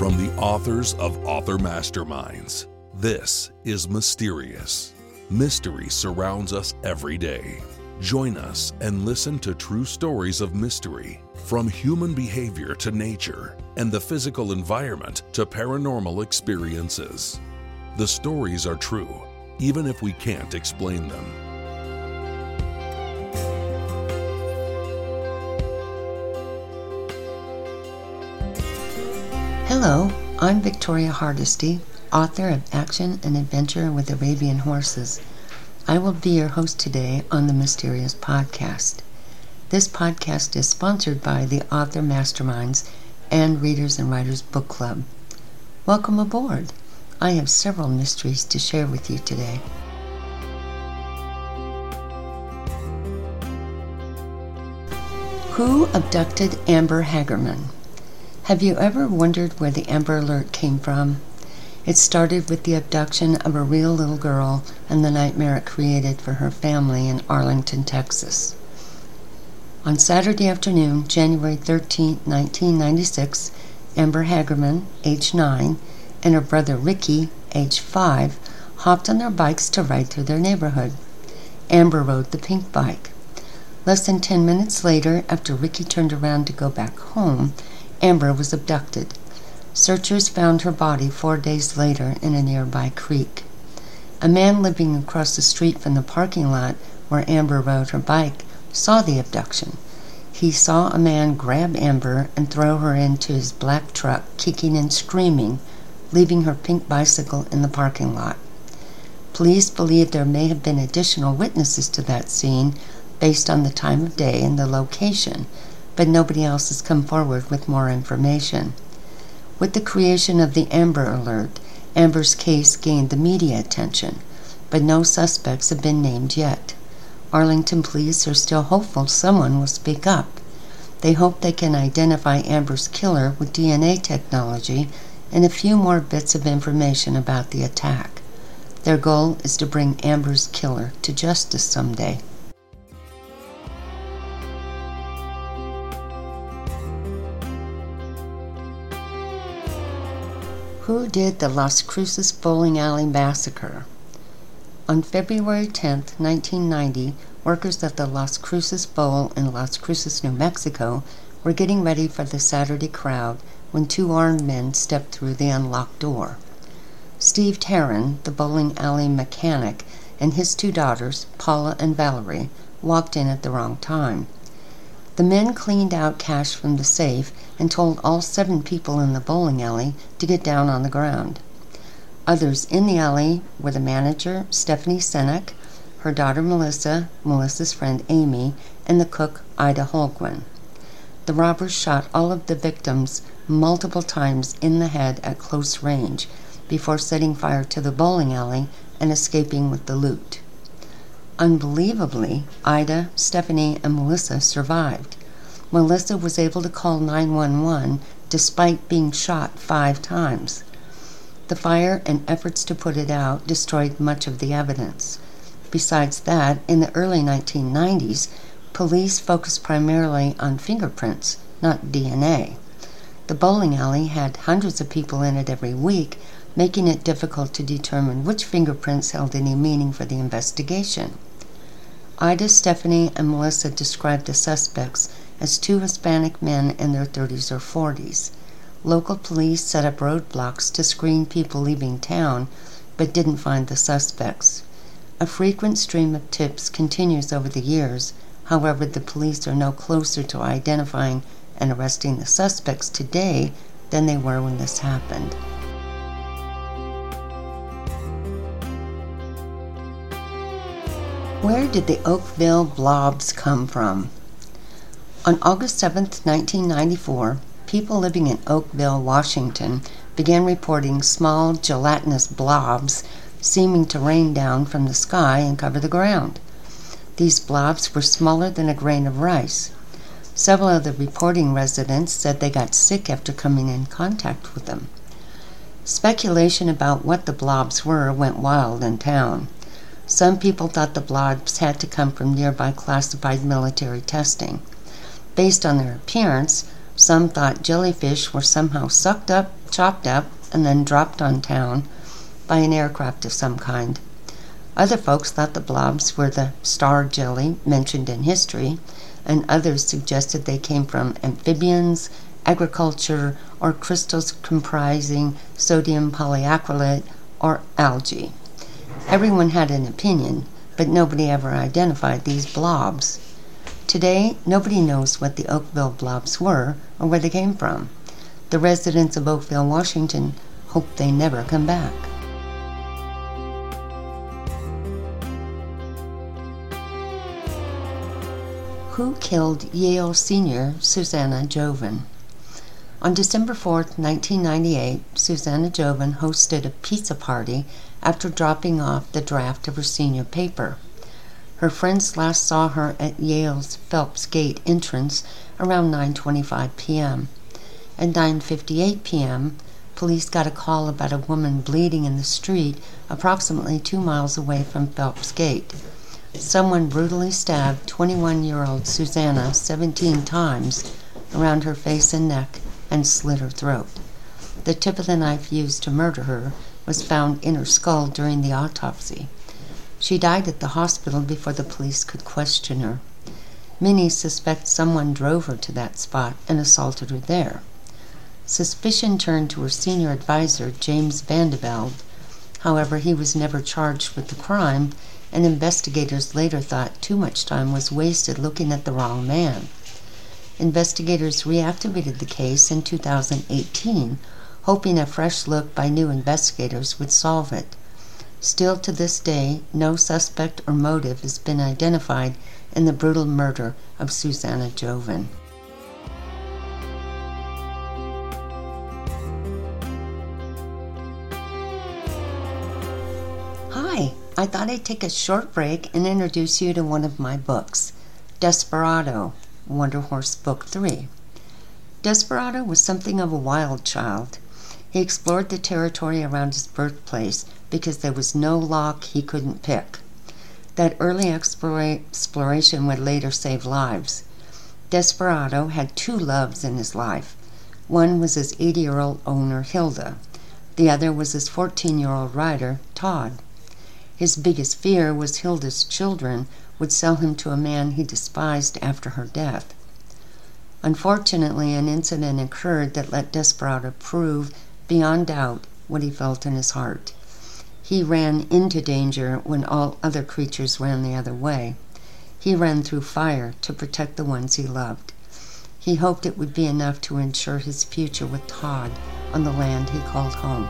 From the authors of Author Masterminds, this is Mysterious. Mystery surrounds us every day. Join us and listen to true stories of mystery, from human behavior to nature, and the physical environment to paranormal experiences. The stories are true, even if we can't explain them. Hello, I'm Victoria Hardesty, author of Action and Adventure with Arabian Horses. I will be your host today on the Mysterious Podcast. This podcast is sponsored by the Author Masterminds and Readers and Writers Book Club. Welcome aboard. I have several mysteries to share with you today. Who abducted Amber Hagerman? Have you ever wondered where the Amber Alert came from? It started with the abduction of a real little girl and the nightmare it created for her family in Arlington, Texas. On Saturday afternoon, January 13, 1996, Amber Hagerman, age 9, and her brother Ricky, age 5, hopped on their bikes to ride through their neighborhood. Amber rode the pink bike. Less than 10 minutes later, after Ricky turned around to go back home, Amber was abducted. Searchers found her body four days later in a nearby creek. A man living across the street from the parking lot where Amber rode her bike saw the abduction. He saw a man grab Amber and throw her into his black truck, kicking and screaming, leaving her pink bicycle in the parking lot. Police believe there may have been additional witnesses to that scene based on the time of day and the location, but nobody else has come forward with more information. With the creation of the Amber Alert, Amber's case gained the media attention, but no suspects have been named yet. Arlington police are still hopeful someone will speak up. They hope they can identify Amber's killer with DNA technology and a few more bits of information about the attack. Their goal is to bring Amber's killer to justice someday. Who did the Las Cruces Bowling Alley Massacre? On February 10, 1990, workers at the Las Cruces Bowl in Las Cruces, New Mexico, were getting ready for the Saturday crowd when two armed men stepped through the unlocked door. Steve Teran, the bowling alley mechanic, and his two daughters, Paula and Valerie, walked in at the wrong time. The men cleaned out cash from the safe and told all seven people in the bowling alley to get down on the ground. Others in the alley were the manager, Stephanie Senek, her daughter Melissa, Melissa's friend Amy, and the cook, Ida Holguin. The robbers shot all of the victims multiple times in the head at close range before setting fire to the bowling alley and escaping with the loot. Unbelievably, Ida, Stephanie, and Melissa survived. Melissa was able to call 911 despite being shot five times. The fire and efforts to put it out destroyed much of the evidence. Besides that, in the early 1990s, police focused primarily on fingerprints, not DNA. The bowling alley had hundreds of people in it every week, making it difficult to determine which fingerprints held any meaning for the investigation. Ida, Stephanie, and Melissa described the suspects as two Hispanic men in their 30s or 40s. Local police set up roadblocks to screen people leaving town, but didn't find the suspects. A frequent stream of tips continues over the years. However, the police are no closer to identifying and arresting the suspects today than they were when this happened. Where did the Oakville blobs come from? On August 7, 1994, people living in Oakville, Washington, began reporting small gelatinous blobs seeming to rain down from the sky and cover the ground. These blobs were smaller than a grain of rice. Several of the reporting residents said they got sick after coming in contact with them. Speculation about what the blobs were went wild in town. Some people thought the blobs had to come from nearby classified military testing. Based on their appearance, Some thought jellyfish were somehow sucked up, chopped up, and then dropped on town by an aircraft of some kind. Other folks thought the blobs were the star jelly mentioned in history, and others suggested they came from amphibians, agriculture, or crystals comprising sodium polyacrylate or algae. Everyone had an opinion, but nobody ever identified these blobs. Today, nobody knows what the Oakville blobs were or where they came from. The residents of Oakville, Washington, hope they never come back. Who killed Yale senior Susanna Jovin? On December 4, 1998, Susanna Jovin hosted a pizza party after dropping off the draft of her senior paper. Her friends last saw her at Yale's Phelps Gate entrance around 9:25 p.m. At 9:58 p.m., police got a call about a woman bleeding in the street approximately 2 miles away from Phelps Gate. Someone brutally stabbed 21-year-old Susanna 17 times around her face and neck and slit her throat. The tip of the knife used to murder her was found in her skull during the autopsy. She died at the hospital before the police could question her. Many suspect someone drove her to that spot and assaulted her there. Suspicion turned to her senior advisor, James Van de Velde. However, he was never charged with the crime, and investigators later thought too much time was wasted looking at the wrong man investigators reactivated the case in 2018, hoping a fresh look by new investigators would solve it. Still to this day, no suspect or motive has been identified in the brutal murder of Susanna Jovin. Hi, I thought I'd take a short break and introduce you to one of my books, Desperado Wonder Horse Book 3. Desperado was something of a wild child. He explored the territory around his birthplace because there was no lock he couldn't pick. That early explora- exploration would later save lives. Desperado had two loves in his life. One was his 80 year old owner, Hilda. The other was his 14 year old rider, Todd. His biggest fear was Hilda's children would sell him to a man he despised after her death. Unfortunately, an incident occurred that let Desperado prove beyond doubt what he felt in his heart. He ran into danger when all other creatures ran the other way. He ran through fire to protect the ones he loved. He hoped it would be enough to ensure his future with Todd on the land he called home.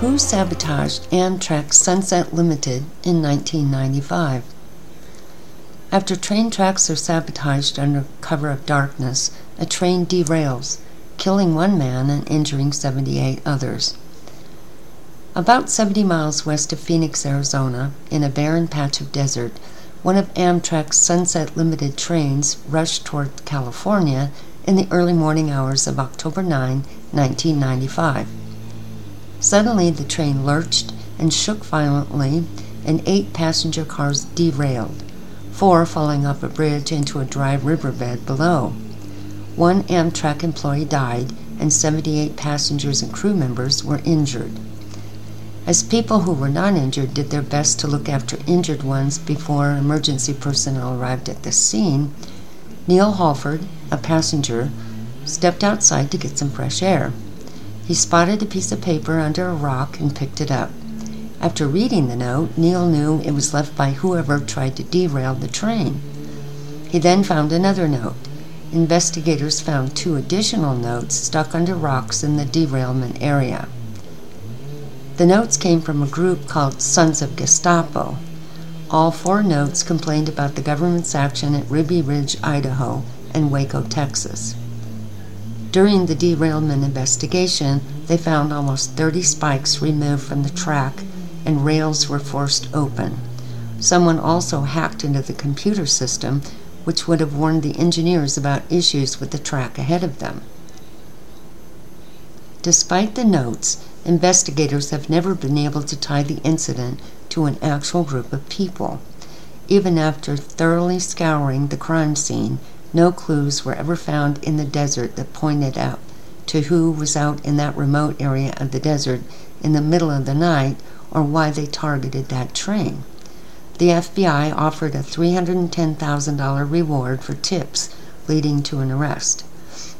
who sabotaged Amtrak Sunset Limited in 1995. After train tracks are sabotaged under cover of darkness, a train derails, killing one man and injuring 78 others. About 70 miles west of Phoenix, Arizona, in a barren patch of desert, one of Amtrak's Sunset Limited trains rushed toward California in the early morning hours of October 9, 1995. Suddenly, the train lurched and shook violently, and eight passenger cars derailed, four falling off a bridge into a dry riverbed below. One Amtrak employee died, and 78 passengers and crew members were injured. As people who were not injured did their best to look after injured ones before emergency personnel arrived at the scene, Neil Halford, a passenger, stepped outside to get some fresh air. He spotted a piece of paper under a rock and picked it up. After reading the note, Neil knew it was left by whoever tried to derail the train. He then found another note. Investigators found two additional notes stuck under rocks in the derailment area. The notes came from a group called Sons of Gestapo. All four notes complained about the government's action at Ruby Ridge, Idaho, and Waco, Texas. During the derailment investigation, they found almost 30 spikes removed from the track and rails were forced open. Someone also hacked into the computer system, which would have warned the engineers about issues with the track ahead of them. Despite the notes, investigators have never been able to tie the incident to an actual group of people. Even after thoroughly scouring the crime scene, no clues were ever found in the desert that pointed out to who was out in that remote area of the desert in the middle of the night or why they targeted that train. The FBI offered a $310,000 reward for tips leading to an arrest.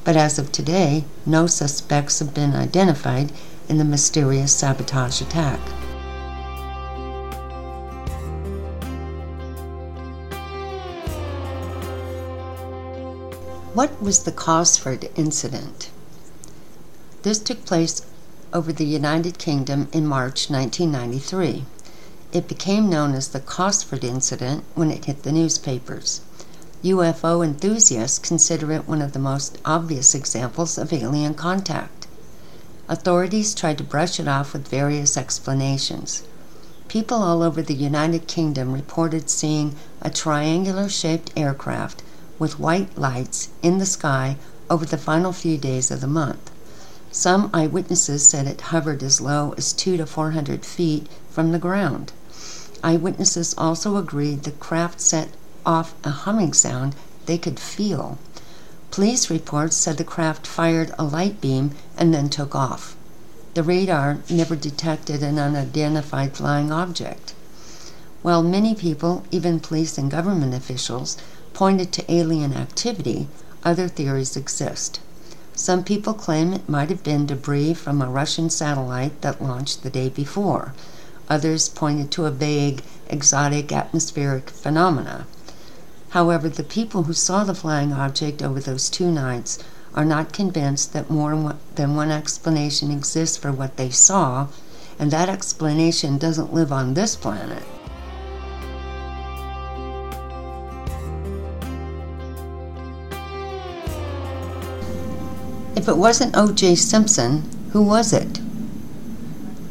But as of today, no suspects have been identified in the mysterious sabotage attack. What was the Cosford incident? This took place over the United Kingdom in March 1993. It became known as the Cosford incident when it hit the newspapers. UFO enthusiasts consider it one of the most obvious examples of alien contact. Authorities tried to brush it off with various explanations. People all over the United Kingdom reported seeing a triangular shaped aircraft with white lights in the sky over the final few days of the month. Some eyewitnesses said it hovered as low as two to four hundred feet from the ground. Eyewitnesses also agreed the craft set off a humming sound they could feel. Police reports said the craft fired a light beam and then took off. The radar never detected an unidentified flying object. While many people, even police and government officials, pointed to alien activity, other theories exist. Some people claim it might have been debris from a Russian satellite that launched the day before. Others pointed to a vague, exotic atmospheric phenomena. However, the people who saw the flying object over those two nights are not convinced that more than one explanation exists for what they saw, and that explanation doesn't live on this planet. If it wasn't O.J. Simpson, who was it?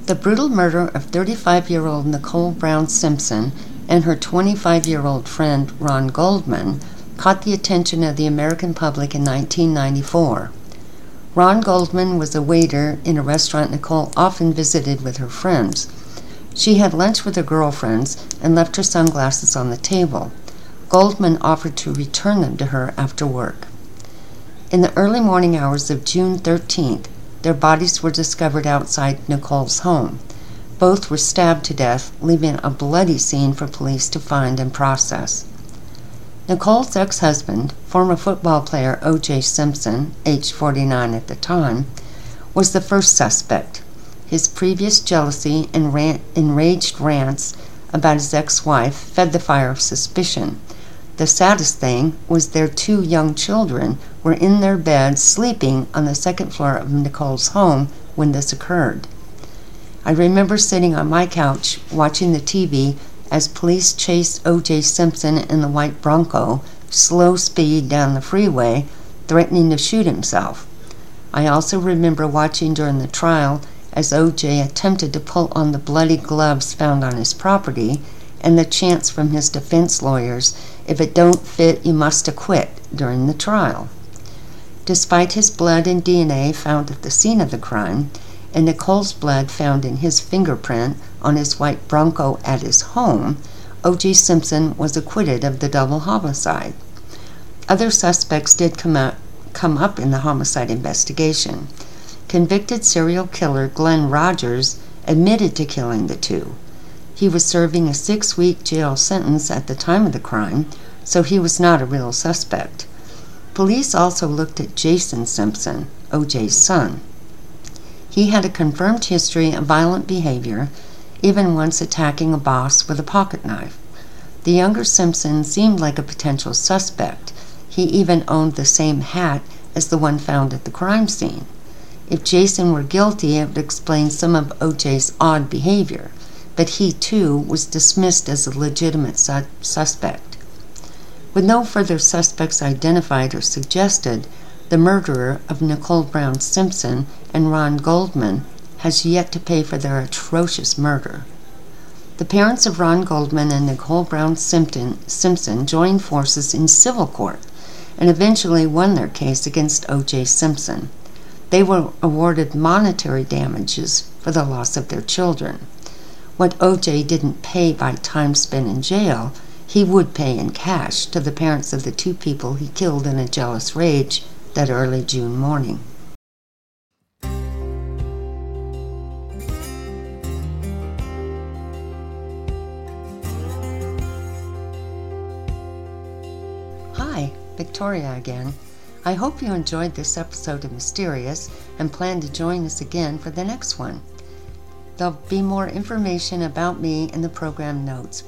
The brutal murder of 35 year old Nicole Brown Simpson and her 25 year old friend Ron Goldman caught the attention of the American public in 1994. Ron Goldman was a waiter in a restaurant Nicole often visited with her friends. She had lunch with her girlfriends and left her sunglasses on the table. Goldman offered to return them to her after work. In the early morning hours of June 13th, their bodies were discovered outside Nicole's home. Both were stabbed to death, leaving a bloody scene for police to find and process. Nicole's ex husband, former football player O.J. Simpson, age 49 at the time, was the first suspect. His previous jealousy and rant, enraged rants about his ex wife fed the fire of suspicion. The saddest thing was their two young children were in their beds sleeping on the second floor of Nicole's home when this occurred. I remember sitting on my couch watching the TV as police chased O.J. Simpson in the white Bronco slow speed down the freeway, threatening to shoot himself. I also remember watching during the trial as O.J. attempted to pull on the bloody gloves found on his property and the chants from his defense lawyers if it don't fit, you must acquit during the trial. Despite his blood and DNA found at the scene of the crime, and Nicole's blood found in his fingerprint on his white Bronco at his home, O.J. Simpson was acquitted of the double homicide. Other suspects did come, come up in the homicide investigation. Convicted serial killer Glenn Rogers admitted to killing the two. He was serving a six week jail sentence at the time of the crime, so he was not a real suspect. Police also looked at Jason Simpson, OJ's son. He had a confirmed history of violent behavior, even once attacking a boss with a pocket knife. The younger Simpson seemed like a potential suspect. He even owned the same hat as the one found at the crime scene. If Jason were guilty, it would explain some of OJ's odd behavior but he too was dismissed as a legitimate su- suspect. With no further suspects identified or suggested, the murderer of Nicole Brown Simpson and Ron Goldman has yet to pay for their atrocious murder. The parents of Ron Goldman and Nicole Brown Simpson, Simpson joined forces in civil court and eventually won their case against O.J. Simpson. They were awarded monetary damages for the loss of their children. What OJ didn't pay by time spent in jail, he would pay in cash to the parents of the two people he killed in a jealous rage that early June morning. Hi, Victoria again. I hope you enjoyed this episode of Mysterious and plan to join us again for the next one. There'll be more information about me in the program notes.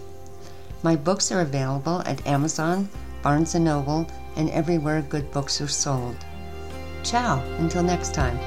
My books are available at Amazon, Barnes & Noble, and everywhere good books are sold. Ciao, until next time.